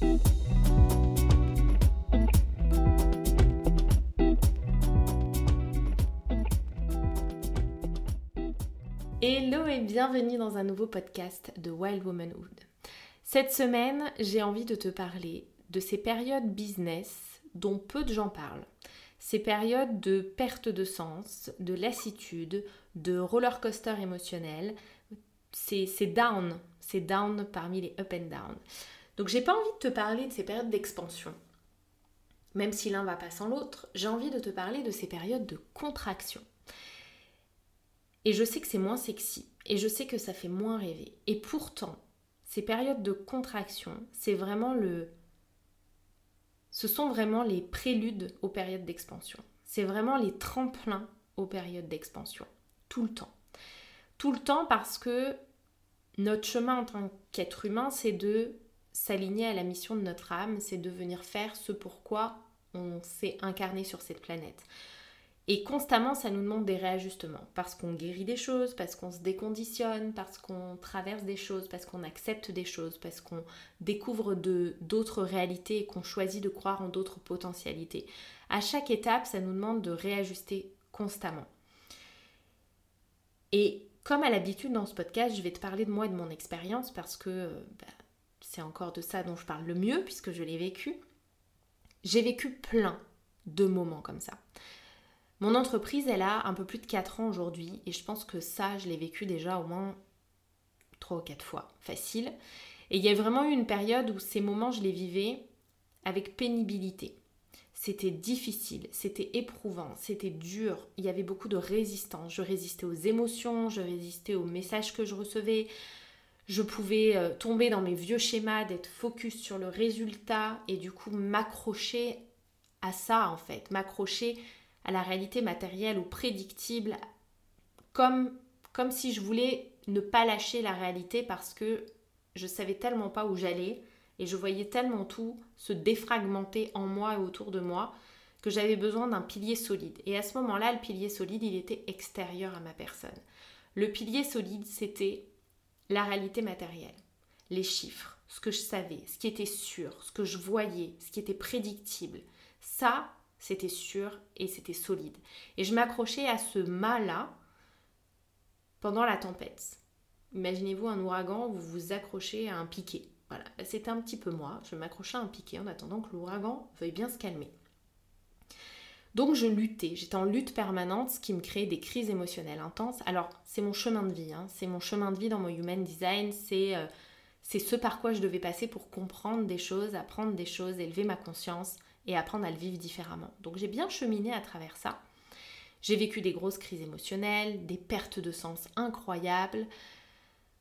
Hello et bienvenue dans un nouveau podcast de Wild Womanhood. Cette semaine, j'ai envie de te parler de ces périodes business dont peu de gens parlent. Ces périodes de perte de sens, de lassitude, de roller coaster émotionnel, c'est down, c'est down parmi les up and down. Donc j'ai pas envie de te parler de ces périodes d'expansion. Même si l'un va pas sans l'autre, j'ai envie de te parler de ces périodes de contraction. Et je sais que c'est moins sexy, et je sais que ça fait moins rêver. Et pourtant, ces périodes de contraction, c'est vraiment le... Ce sont vraiment les préludes aux périodes d'expansion. C'est vraiment les tremplins aux périodes d'expansion. Tout le temps. Tout le temps parce que notre chemin en tant qu'être humain, c'est de s'aligner à la mission de notre âme, c'est de venir faire ce pourquoi on s'est incarné sur cette planète. Et constamment, ça nous demande des réajustements, parce qu'on guérit des choses, parce qu'on se déconditionne, parce qu'on traverse des choses, parce qu'on accepte des choses, parce qu'on découvre d'autres réalités et qu'on choisit de croire en d'autres potentialités. À chaque étape, ça nous demande de réajuster constamment. Et comme à l'habitude dans ce podcast, je vais te parler de moi et de mon expérience, parce que bah, c'est encore de ça dont je parle le mieux, puisque je l'ai vécu. J'ai vécu plein de moments comme ça. Mon entreprise, elle a un peu plus de 4 ans aujourd'hui et je pense que ça, je l'ai vécu déjà au moins 3 ou 4 fois, facile. Et il y a vraiment eu une période où ces moments, je les vivais avec pénibilité. C'était difficile, c'était éprouvant, c'était dur, il y avait beaucoup de résistance. Je résistais aux émotions, je résistais aux messages que je recevais. Je pouvais euh, tomber dans mes vieux schémas d'être focus sur le résultat et du coup m'accrocher à ça en fait, m'accrocher à la réalité matérielle ou prédictible, comme, comme si je voulais ne pas lâcher la réalité parce que je savais tellement pas où j'allais et je voyais tellement tout se défragmenter en moi et autour de moi que j'avais besoin d'un pilier solide. Et à ce moment-là, le pilier solide, il était extérieur à ma personne. Le pilier solide, c'était la réalité matérielle, les chiffres, ce que je savais, ce qui était sûr, ce que je voyais, ce qui était prédictible. Ça, c'était sûr et c'était solide. Et je m'accrochais à ce mât-là pendant la tempête. Imaginez-vous un ouragan, vous vous accrochez à un piquet. Voilà, c'était un petit peu moi. Je m'accrochais à un piquet en attendant que l'ouragan veuille bien se calmer. Donc je luttais, j'étais en lutte permanente, ce qui me créait des crises émotionnelles intenses. Alors c'est mon chemin de vie, hein. c'est mon chemin de vie dans mon human design, c'est euh, c'est ce par quoi je devais passer pour comprendre des choses, apprendre des choses, élever ma conscience, et apprendre à le vivre différemment. Donc j'ai bien cheminé à travers ça. J'ai vécu des grosses crises émotionnelles, des pertes de sens incroyables,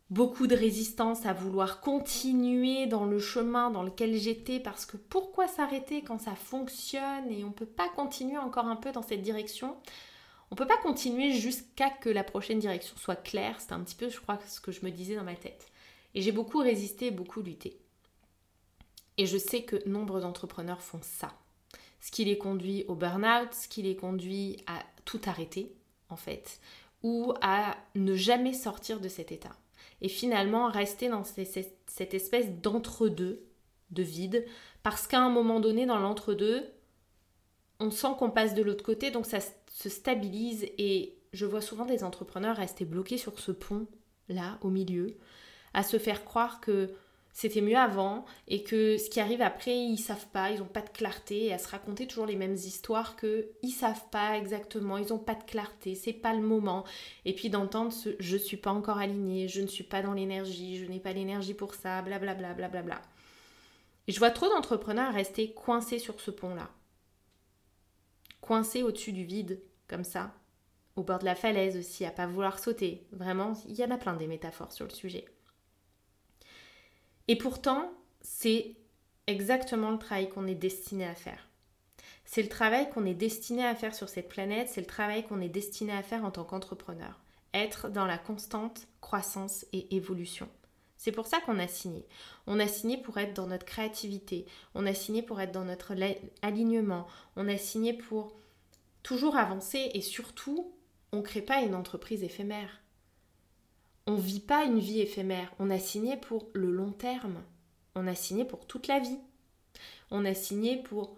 beaucoup de résistance à vouloir continuer dans le chemin dans lequel j'étais parce que pourquoi s'arrêter quand ça fonctionne et on ne peut pas continuer encore un peu dans cette direction? On ne peut pas continuer jusqu'à que la prochaine direction soit claire. C'est un petit peu, je crois, ce que je me disais dans ma tête. Et j'ai beaucoup résisté, beaucoup lutté. Et je sais que nombre d'entrepreneurs font ça. Ce qui les conduit au burn-out, ce qui les conduit à tout arrêter, en fait, ou à ne jamais sortir de cet état. Et finalement, rester dans cette espèce d'entre-deux, de vide, parce qu'à un moment donné, dans l'entre-deux, on sent qu'on passe de l'autre côté, donc ça se stabilise et je vois souvent des entrepreneurs rester bloqués sur ce pont, là, au milieu, à se faire croire que c'était mieux avant et que ce qui arrive après, ils savent pas, ils ont pas de clarté et à se raconter toujours les mêmes histoires que ils savent pas exactement, ils ont pas de clarté, c'est pas le moment. Et puis d'entendre ce je suis pas encore aligné, je ne suis pas dans l'énergie, je n'ai pas l'énergie pour ça, blablabla blablabla. Et je vois trop d'entrepreneurs rester coincés sur ce pont-là. Coincés au-dessus du vide, comme ça, au bord de la falaise aussi, à pas vouloir sauter. Vraiment, il y en a plein des métaphores sur le sujet. Et pourtant, c'est exactement le travail qu'on est destiné à faire. C'est le travail qu'on est destiné à faire sur cette planète, c'est le travail qu'on est destiné à faire en tant qu'entrepreneur. Être dans la constante croissance et évolution. C'est pour ça qu'on a signé. On a signé pour être dans notre créativité, on a signé pour être dans notre alignement, on a signé pour toujours avancer et surtout, on ne crée pas une entreprise éphémère on vit pas une vie éphémère. On a signé pour le long terme. On a signé pour toute la vie. On a signé pour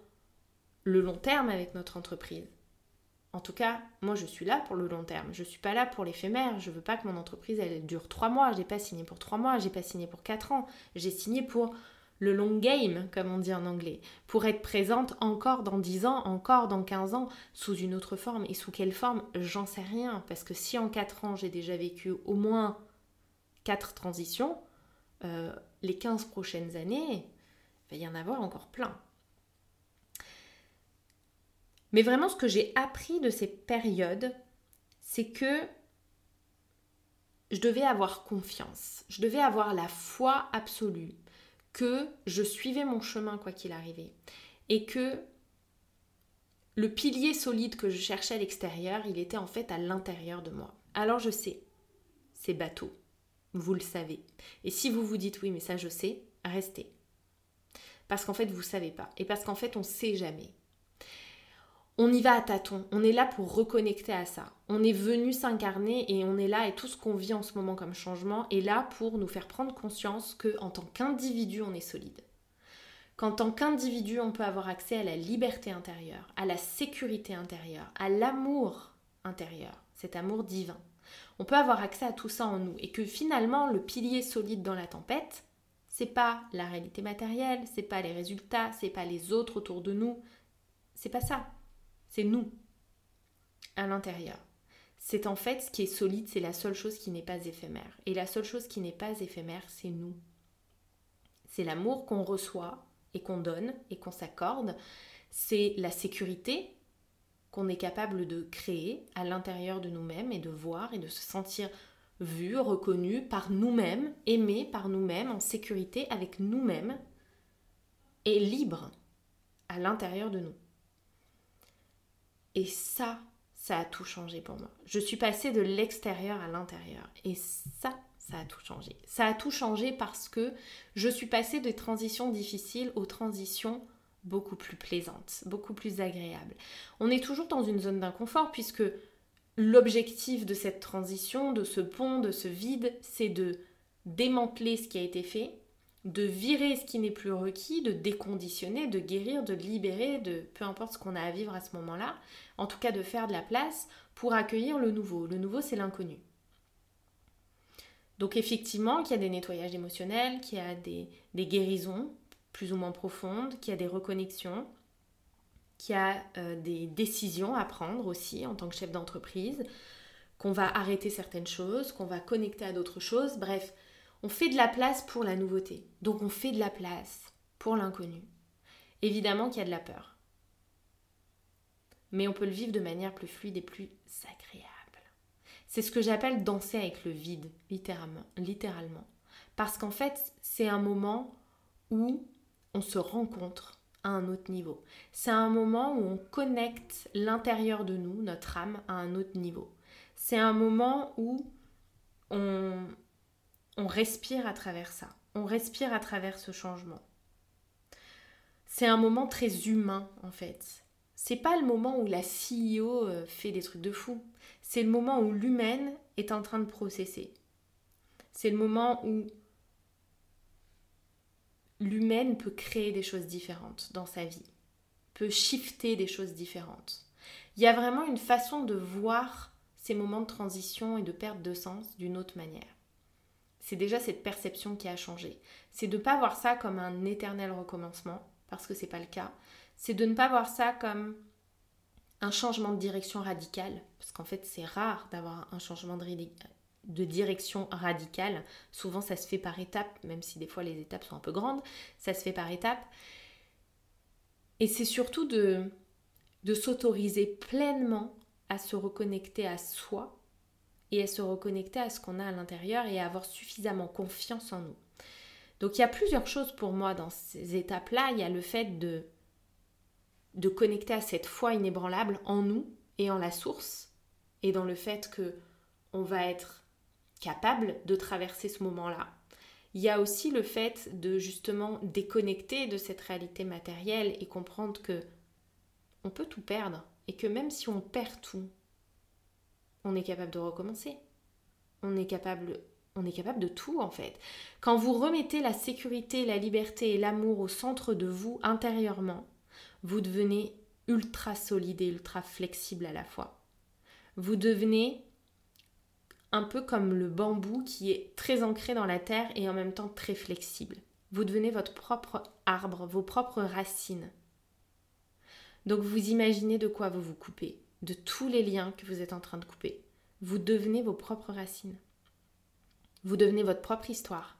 le long terme avec notre entreprise. En tout cas, moi je suis là pour le long terme. Je ne suis pas là pour l'éphémère. Je ne veux pas que mon entreprise dure trois mois. Je n'ai pas signé pour trois mois. J'ai pas signé pour quatre ans. J'ai signé pour le long game, comme on dit en anglais, pour être présente encore dans 10 ans, encore dans 15 ans, sous une autre forme. Et sous quelle forme? J'en sais rien. Parce que si en 4 ans j'ai déjà vécu au moins 4 transitions, euh, les 15 prochaines années, il va y en avoir encore plein. Mais vraiment, ce que j'ai appris de ces périodes, c'est que je devais avoir confiance, je devais avoir la foi absolue que je suivais mon chemin quoi qu'il arrivait et que le pilier solide que je cherchais à l'extérieur, il était en fait à l'intérieur de moi. Alors je sais, c'est bateau, vous le savez. Et si vous vous dites oui, mais ça je sais, restez. Parce qu'en fait, vous ne savez pas. Et parce qu'en fait, on ne sait jamais on y va à tâtons. On est là pour reconnecter à ça. On est venu s'incarner et on est là et tout ce qu'on vit en ce moment comme changement est là pour nous faire prendre conscience que en tant qu'individu, on est solide. Qu'en tant qu'individu, on peut avoir accès à la liberté intérieure, à la sécurité intérieure, à l'amour intérieur, cet amour divin. On peut avoir accès à tout ça en nous et que finalement le pilier solide dans la tempête, c'est pas la réalité matérielle, c'est pas les résultats, c'est pas les autres autour de nous, c'est pas ça. C'est nous, à l'intérieur. C'est en fait ce qui est solide, c'est la seule chose qui n'est pas éphémère. Et la seule chose qui n'est pas éphémère, c'est nous. C'est l'amour qu'on reçoit et qu'on donne et qu'on s'accorde. C'est la sécurité qu'on est capable de créer à l'intérieur de nous-mêmes et de voir et de se sentir vu, reconnu par nous-mêmes, aimé par nous-mêmes, en sécurité avec nous-mêmes et libre à l'intérieur de nous. Et ça, ça a tout changé pour moi. Je suis passée de l'extérieur à l'intérieur. Et ça, ça a tout changé. Ça a tout changé parce que je suis passée des transitions difficiles aux transitions beaucoup plus plaisantes, beaucoup plus agréables. On est toujours dans une zone d'inconfort puisque l'objectif de cette transition, de ce pont, de ce vide, c'est de démanteler ce qui a été fait de virer ce qui n'est plus requis, de déconditionner, de guérir, de libérer, de peu importe ce qu'on a à vivre à ce moment-là, en tout cas de faire de la place pour accueillir le nouveau. Le nouveau, c'est l'inconnu. Donc effectivement, qu'il y a des nettoyages émotionnels, qu'il y a des, guérisons plus ou moins profondes, qu'il y a des reconnexions, qu'il y a euh, des décisions à prendre aussi en tant que chef d'entreprise, qu'on va arrêter certaines choses, qu'on va connecter à d'autres choses, bref, on fait de la place pour la nouveauté. Donc on fait de la place pour l'inconnu. Évidemment qu'il y a de la peur. Mais on peut le vivre de manière plus fluide et plus agréable. C'est ce que j'appelle danser avec le vide, littéralement. Parce qu'en fait, c'est un moment où on se rencontre à un autre niveau. C'est un moment où on connecte l'intérieur de nous, notre âme, à un autre niveau. C'est un moment où on, on respire à travers ça. On respire à travers ce changement. C'est un moment très humain en fait. C'est pas le moment où la CEO euh, fait des trucs de fou. C'est le moment où l'humaine est en train de processer. C'est le moment où l'humaine peut créer des choses différentes dans sa vie, peut shifter des choses différentes. Il y a vraiment une façon de voir ces moments de transition et de perte de sens d'une autre manière. C'est déjà cette perception qui a changé. C'est de ne pas voir ça comme un éternel recommencement, parce que c'est pas le cas. C'est de ne pas voir ça comme un changement de direction radical, parce qu'en fait c'est rare d'avoir un changement de, direction radicale. Souvent ça se fait par étapes, même si des fois les étapes sont un peu grandes, ça se fait par étapes. Et c'est surtout de s'autoriser pleinement à se reconnecter à soi et à se reconnecter à ce qu'on a à l'intérieur et à avoir suffisamment confiance en nous. Donc il y a plusieurs choses pour moi dans ces étapes-là. Il y a le fait de, de connecter à cette foi inébranlable en nous et en la source, et dans le fait que on va être capable de traverser ce moment-là. Il y a aussi le fait de justement déconnecter de cette réalité matérielle et comprendre que on peut tout perdre et que même si on perd tout, on est capable de recommencer. On est capable on est capable de tout en fait. Quand vous remettez la sécurité, la liberté et l'amour au centre de vous intérieurement, vous devenez ultra solide et ultra flexible à la fois. Vous devenez un peu comme le bambou qui est très ancré dans la terre et en même temps très flexible. Vous devenez votre propre arbre, vos propres racines. Donc vous imaginez de quoi vous vous coupez, de tous les liens que vous êtes en train de couper. Vous devenez vos propres racines. Vous devenez votre propre histoire.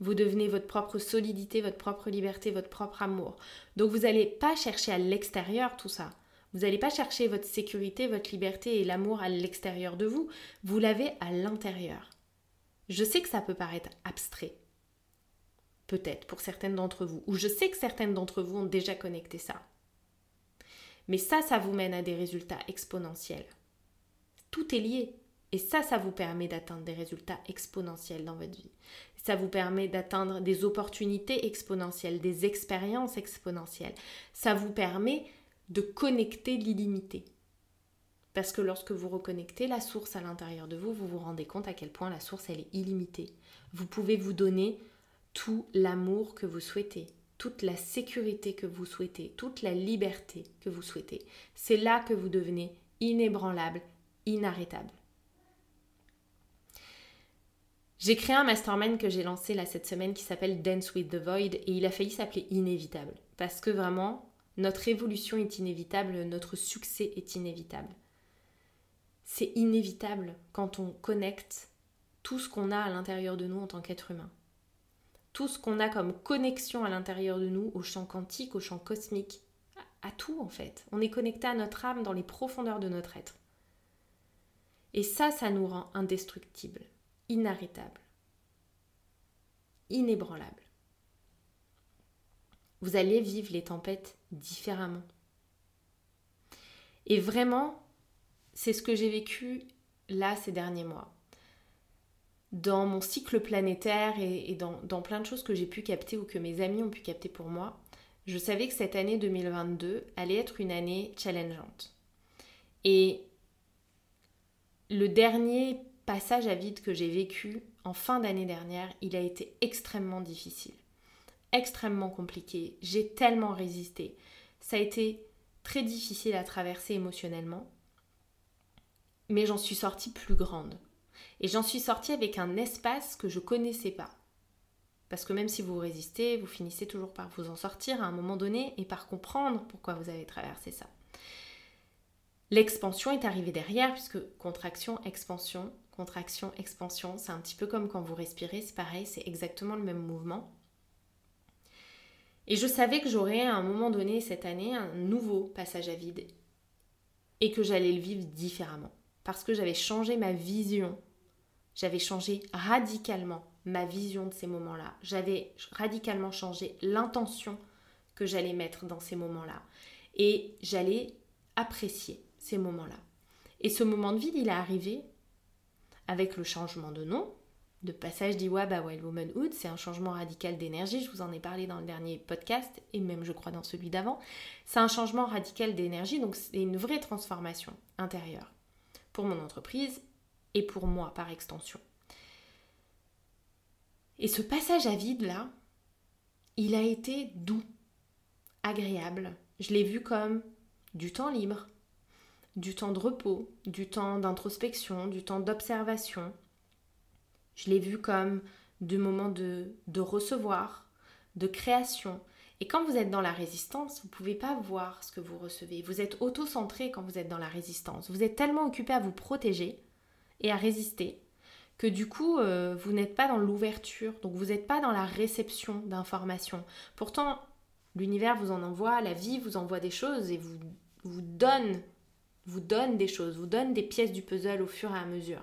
Vous devenez votre propre solidité, votre propre liberté, votre propre amour. Donc vous n'allez pas chercher à l'extérieur tout ça. Vous n'allez pas chercher votre sécurité, votre liberté et l'amour à l'extérieur de vous. Vous l'avez à l'intérieur. Je sais que ça peut paraître abstrait. Peut-être pour certaines d'entre vous. Ou je sais que certaines d'entre vous ont déjà connecté ça. Mais ça, ça vous mène à des résultats exponentiels. Tout est lié. Et ça, ça vous permet d'atteindre des résultats exponentiels dans votre vie. Ça vous permet d'atteindre des opportunités exponentielles, des expériences exponentielles. Ça vous permet de connecter l'illimité. Parce que lorsque vous reconnectez la source à l'intérieur de vous, vous vous rendez compte à quel point la source, elle est illimitée. Vous pouvez vous donner tout l'amour que vous souhaitez, toute la sécurité que vous souhaitez, toute la liberté que vous souhaitez. C'est là que vous devenez inébranlable, inarrêtable. J'ai créé un mastermind que j'ai lancé là cette semaine qui s'appelle Dance with the Void et il a failli s'appeler Inévitable parce que vraiment notre évolution est inévitable, notre succès est inévitable. C'est inévitable quand on connecte tout ce qu'on a à l'intérieur de nous en tant qu'être humain. Tout ce qu'on a comme connexion à l'intérieur de nous, au champ quantique, au champ cosmique, à tout en fait. On est connecté à notre âme dans les profondeurs de notre être. Et ça, ça nous rend indestructibles, inarrêtables, inébranlables vous allez vivre les tempêtes différemment. Et vraiment, c'est ce que j'ai vécu là ces derniers mois. Dans mon cycle planétaire et, dans, dans plein de choses que j'ai pu capter ou que mes amis ont pu capter pour moi, je savais que cette année 2022 allait être une année challengeante. Et le dernier passage à vide que j'ai vécu en fin d'année dernière, il a été extrêmement difficile extrêmement compliqué. J'ai tellement résisté. Ça a été très difficile à traverser émotionnellement. Mais j'en suis sortie plus grande. Et j'en suis sortie avec un espace que je connaissais pas. Parce que même si vous résistez, vous finissez toujours par vous en sortir à un moment donné et par comprendre pourquoi vous avez traversé ça. L'expansion est arrivée derrière, puisque contraction, expansion, contraction, expansion, c'est un petit peu comme quand vous respirez, c'est pareil, c'est exactement le même mouvement. Et je savais que j'aurais à un moment donné cette année un nouveau passage à vide et que j'allais le vivre différemment. Parce que j'avais changé ma vision. J'avais changé radicalement ma vision de ces moments-là. J'avais radicalement changé l'intention que j'allais mettre dans ces moments-là. Et j'allais apprécier ces moments-là. Et ce moment de vide, il est arrivé avec le changement de nom, de passage d'Iwab à Wild Womanhood. C'est un changement radical d'énergie. Je vous en ai parlé dans le dernier podcast et même, je crois, dans celui d'avant. C'est un changement radical d'énergie, donc c'est une vraie transformation intérieure pour mon entreprise et pour moi par extension. Et ce passage à vide là, il a été doux, agréable. Je l'ai vu comme du temps libre, du temps de repos, du temps d'introspection, du temps d'observation, je l'ai vu comme de moments de, de recevoir, de création. Et quand vous êtes dans la résistance, vous ne pouvez pas voir ce que vous recevez. Vous êtes auto-centré quand vous êtes dans la résistance. Vous êtes tellement occupé à vous protéger et à résister que du coup, euh, vous n'êtes pas dans l'ouverture, donc vous n'êtes pas dans la réception d'informations. Pourtant, l'univers vous en envoie, la vie vous envoie des choses et vous, vous donne, vous donne des choses, vous donne des pièces du puzzle au fur et à mesure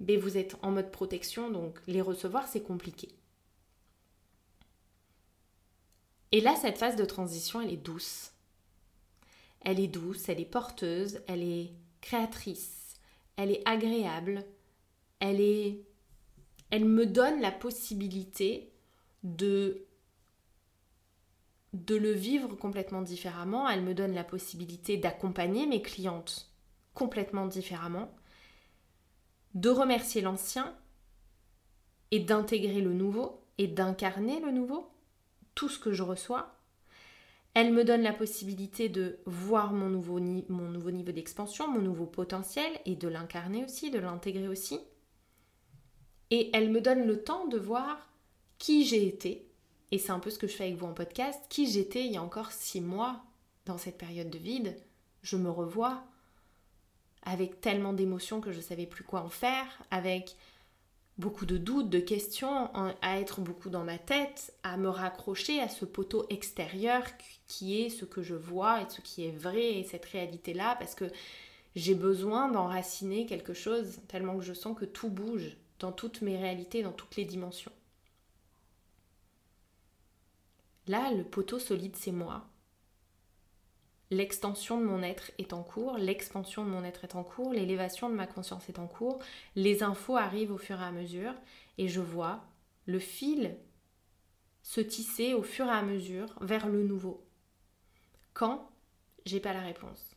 mais vous êtes en mode protection, donc les recevoir, c'est compliqué. Et là, cette phase de transition, elle est douce. Elle est douce, elle est porteuse, elle est créatrice, elle est agréable, elle me donne la possibilité de de le vivre complètement différemment, elle me donne la possibilité d'accompagner mes clientes complètement différemment de remercier l'ancien et d'intégrer le nouveau et d'incarner le nouveau, tout ce que je reçois. Elle me donne la possibilité de voir mon nouveau, niveau d'expansion, mon nouveau potentiel et de l'incarner aussi, de l'intégrer aussi. Et elle me donne le temps de voir qui j'ai été, et c'est un peu ce que je fais avec vous en podcast, qui j'étais il y a encore six mois dans cette période de vide. Je me revois avec tellement d'émotions que je ne savais plus quoi en faire, avec beaucoup de doutes, de questions, à être beaucoup dans ma tête, à me raccrocher à ce poteau extérieur qui est ce que je vois et ce qui est vrai et cette réalité-là, parce que j'ai besoin d'enraciner quelque chose tellement que je sens que tout bouge dans toutes mes réalités, dans toutes les dimensions. Là, le poteau solide, c'est moi. L'extension de mon être est en cours, l'expansion de mon être est en cours, l'élévation de ma conscience est en cours, les infos arrivent au fur et à mesure et je vois le fil se tisser au fur et à mesure vers le nouveau. Quand? J'ai pas la réponse.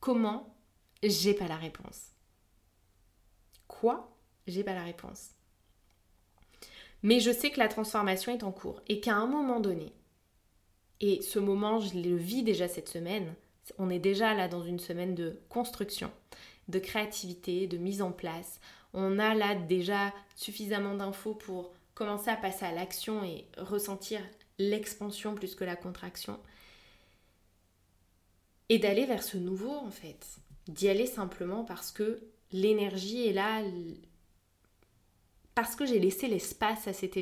Comment? J'ai pas la réponse. Quoi? J'ai pas la réponse. Mais je sais que la transformation est en cours et qu'à un moment donné, et ce moment, je le vis déjà cette semaine, on est déjà là dans une semaine de construction, de créativité, de mise en place. On a là déjà suffisamment d'infos pour commencer à passer à l'action et ressentir l'expansion plus que la contraction. Et d'aller vers ce nouveau en fait. D'y aller simplement parce que l'énergie est là, parce que j'ai laissé l'espace à cette,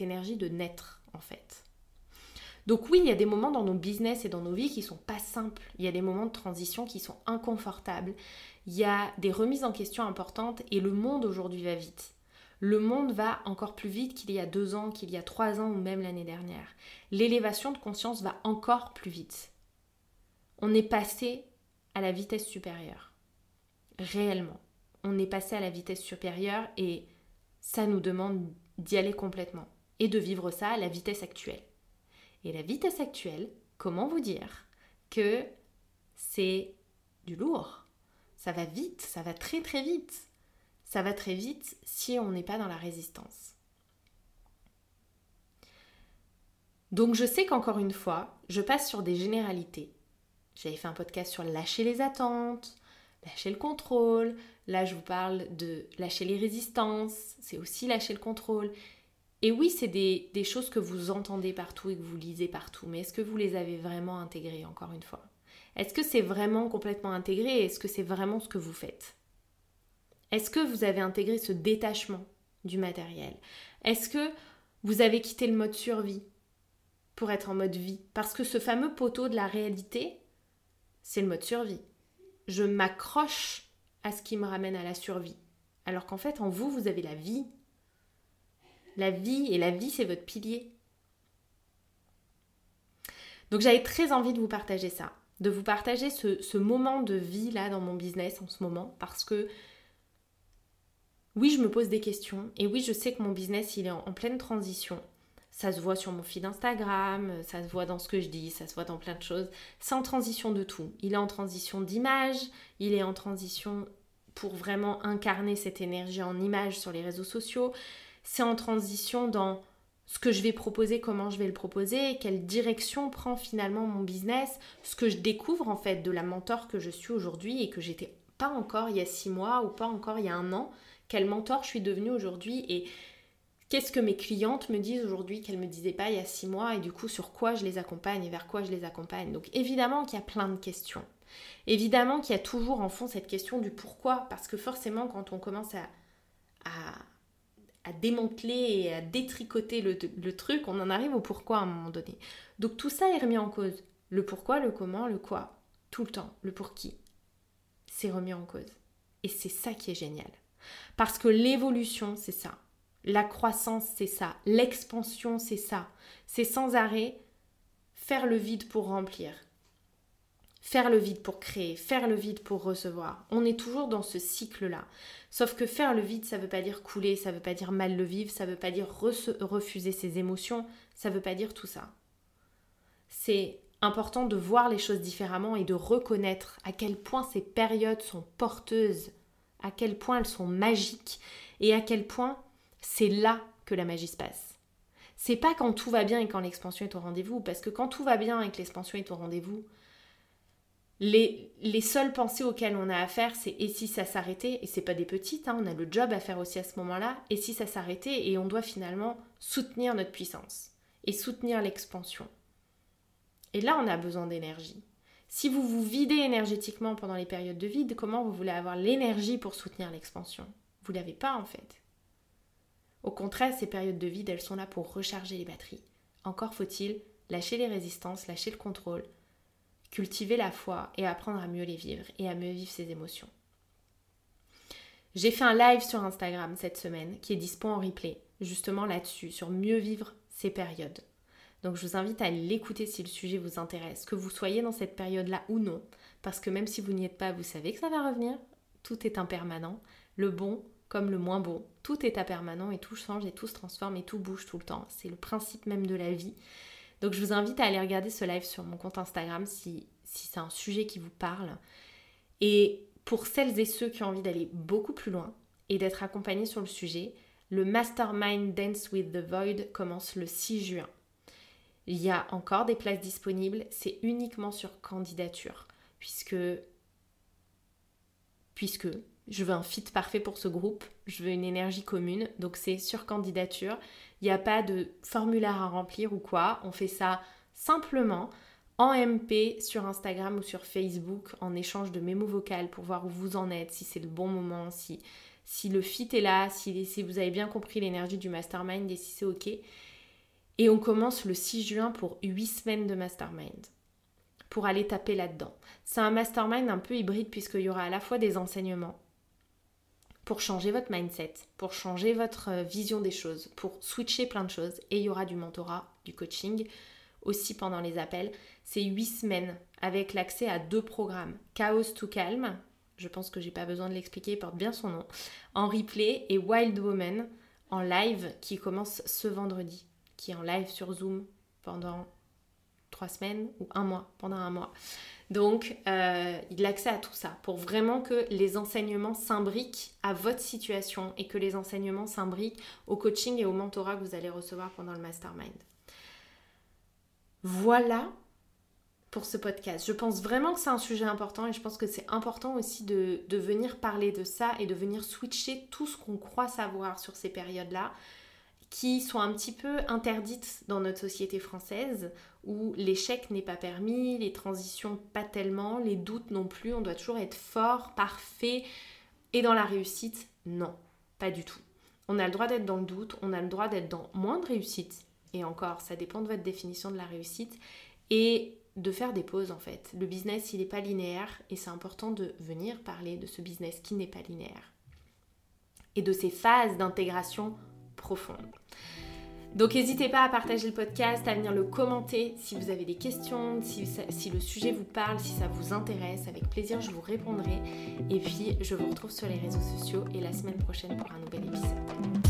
énergie de naître, en fait. Donc oui, il y a des moments dans nos business et dans nos vies qui sont pas simples. Il y a des moments de transition qui sont inconfortables. Il y a des remises en question importantes et le monde aujourd'hui va vite. Le monde va encore plus vite qu'il y a deux ans, qu'il y a trois ans ou même l'année dernière. L'élévation de conscience va encore plus vite. On est passé à la vitesse supérieure. Réellement. On est passé à la vitesse supérieure et ça nous demande d'y aller complètement et de vivre ça à la vitesse actuelle. Et la vitesse actuelle, comment vous dire que c'est du lourd? Ça va vite, ça va très très vite. Ça va très vite si on n'est pas dans la résistance. Donc je sais qu'encore une fois, je passe sur des généralités. J'avais fait un podcast sur lâcher les attentes, lâcher le contrôle. Là, je vous parle de lâcher les résistances. C'est aussi lâcher le contrôle. Et oui, c'est des, choses que vous entendez partout et que vous lisez partout. Mais est-ce que vous les avez vraiment intégrées, encore une fois? Est-ce que c'est vraiment complètement intégré Est-ce que c'est vraiment ce que vous faites? Est-ce que vous avez intégré ce détachement du matériel? Est-ce que vous avez quitté le mode survie pour être en mode vie? Parce que ce fameux poteau de la réalité, c'est le mode survie je m'accroche à ce qui me ramène à la survie. Alors qu'en fait, en vous, vous avez la vie. La vie, et la vie, c'est votre pilier. Donc j'avais très envie de vous partager ça, de vous partager ce, moment de vie là dans mon business en ce moment, parce que oui, je me pose des questions, et oui, je sais que mon business, il est en pleine transition. Ça se voit sur mon feed Instagram, ça se voit dans ce que je dis, ça se voit dans plein de choses. C'est en transition de tout. Il est en transition d'image, il est en transition pour vraiment incarner cette énergie en image sur les réseaux sociaux. C'est en transition dans ce que je vais proposer, comment je vais le proposer, quelle direction prend finalement mon business, ce que je découvre en fait de la mentor que je suis aujourd'hui et que j'étais pas encore il y a six mois ou pas encore il y a un an, quel mentor je suis devenue aujourd'hui et Qu'est-ce que mes clientes me disent aujourd'hui qu'elles ne me disaient pas il y a six mois et du coup sur quoi je les accompagne et vers quoi je les accompagne. Donc évidemment qu'il y a plein de questions. Évidemment qu'il y a toujours en fond cette question du pourquoi parce que forcément quand on commence à, à, démanteler et à détricoter le, le truc, on en arrive au pourquoi à un moment donné. Donc tout ça est remis en cause. Le pourquoi, le comment, le quoi. Tout le temps. Le pour qui. C'est remis en cause. Et c'est ça qui est génial. Parce que l'évolution, c'est ça. La croissance, c'est ça. L'expansion, c'est ça. C'est sans arrêt faire le vide pour remplir. Faire le vide pour créer, faire le vide pour recevoir. On est toujours dans ce cycle-là. Sauf que faire le vide, ça ne veut pas dire couler, ça ne veut pas dire mal le vivre, ça ne veut pas dire refuser ses émotions, ça ne veut pas dire tout ça. C'est important de voir les choses différemment et de reconnaître à quel point ces périodes sont porteuses à quel point elles sont magiques et à quel point c'est là que la magie se passe. C'est pas quand tout va bien et quand l'expansion est au rendez-vous, parce que quand tout va bien et que l'expansion est au rendez-vous, les, les, seules pensées auxquelles on a affaire, c'est et si ça s'arrêtait, et c'est pas des petites, hein, on a le job à faire aussi à ce moment-là, et si ça s'arrêtait, et on doit finalement soutenir notre puissance et soutenir l'expansion. Et là, on a besoin d'énergie. Si vous vous videz énergétiquement pendant les périodes de vide, comment vous voulez avoir l'énergie pour soutenir l'expansion? Vous l'avez pas en fait. Au contraire, ces périodes de vide, elles sont là pour recharger les batteries. Encore faut-il lâcher les résistances, lâcher le contrôle, cultiver la foi et apprendre à mieux les vivre et à mieux vivre ses émotions. J'ai fait un live sur Instagram cette semaine qui est dispo en replay, justement là-dessus, sur mieux vivre ces périodes. Donc je vous invite à l'écouter si le sujet vous intéresse, que vous soyez dans cette période-là ou non, parce que même si vous n'y êtes pas, vous savez que ça va revenir. Tout est impermanent, le bon comme le moins bon, tout est impermanent et tout change et tout se transforme et tout bouge tout le temps. C'est le principe même de la vie. Donc je vous invite à aller regarder ce live sur mon compte Instagram si, si c'est un sujet qui vous parle. Et pour celles et ceux qui ont envie d'aller beaucoup plus loin et d'être accompagnés sur le sujet, le Mastermind Dance with the Void commence le 6 juin. Il y a encore des places disponibles, c'est uniquement sur candidature, puisque, puisque je veux un fit parfait pour ce groupe, je veux une énergie commune, donc c'est sur candidature. Il n'y a pas de formulaire à remplir ou quoi, on fait ça simplement en MP sur Instagram ou sur Facebook en échange de mémo vocales pour voir où vous en êtes, si c'est le bon moment, si, si le fit est là, si, si vous avez bien compris l'énergie du mastermind et si c'est ok. Et on commence le 6 juin pour 8 semaines de mastermind pour aller taper là-dedans. C'est un mastermind un peu hybride puisqu'il y aura à la fois des enseignements pour changer votre mindset, pour changer votre euh, vision des choses, pour switcher plein de choses et il y aura du mentorat, du coaching aussi pendant les appels. C'est 8 semaines avec l'accès à deux programmes, Chaos to Calm, je pense que j'ai pas besoin de l'expliquer, il porte bien son nom, en replay et Wild Woman en live qui commence ce vendredi qui est en live sur Zoom pendant trois semaines ou un mois, pendant un mois. Donc, euh, il a accès à tout ça pour vraiment que les enseignements s'imbriquent à votre situation et que les enseignements s'imbriquent au coaching et au mentorat que vous allez recevoir pendant le mastermind. Voilà pour ce podcast. Je pense vraiment que c'est un sujet important et je pense que c'est important aussi de, de venir parler de ça et de venir switcher tout ce qu'on croit savoir sur ces périodes-là qui sont un petit peu interdites dans notre société française, où l'échec n'est pas permis, les transitions pas tellement, les doutes non plus, on doit toujours être fort, parfait, et dans la réussite, non, pas du tout. On a le droit d'être dans le doute, on a le droit d'être dans moins de réussite, et encore, ça dépend de votre définition de la réussite, et de faire des pauses en fait. Le business, il n'est pas linéaire, et c'est important de venir parler de ce business qui n'est pas linéaire. Et de ces phases d'intégration profonde. Donc n'hésitez pas à partager le podcast, à venir le commenter si vous avez des questions, si, si, le sujet vous parle, si ça vous intéresse. Avec plaisir, je vous répondrai. Et puis, je vous retrouve sur les réseaux sociaux et la semaine prochaine pour un nouvel épisode.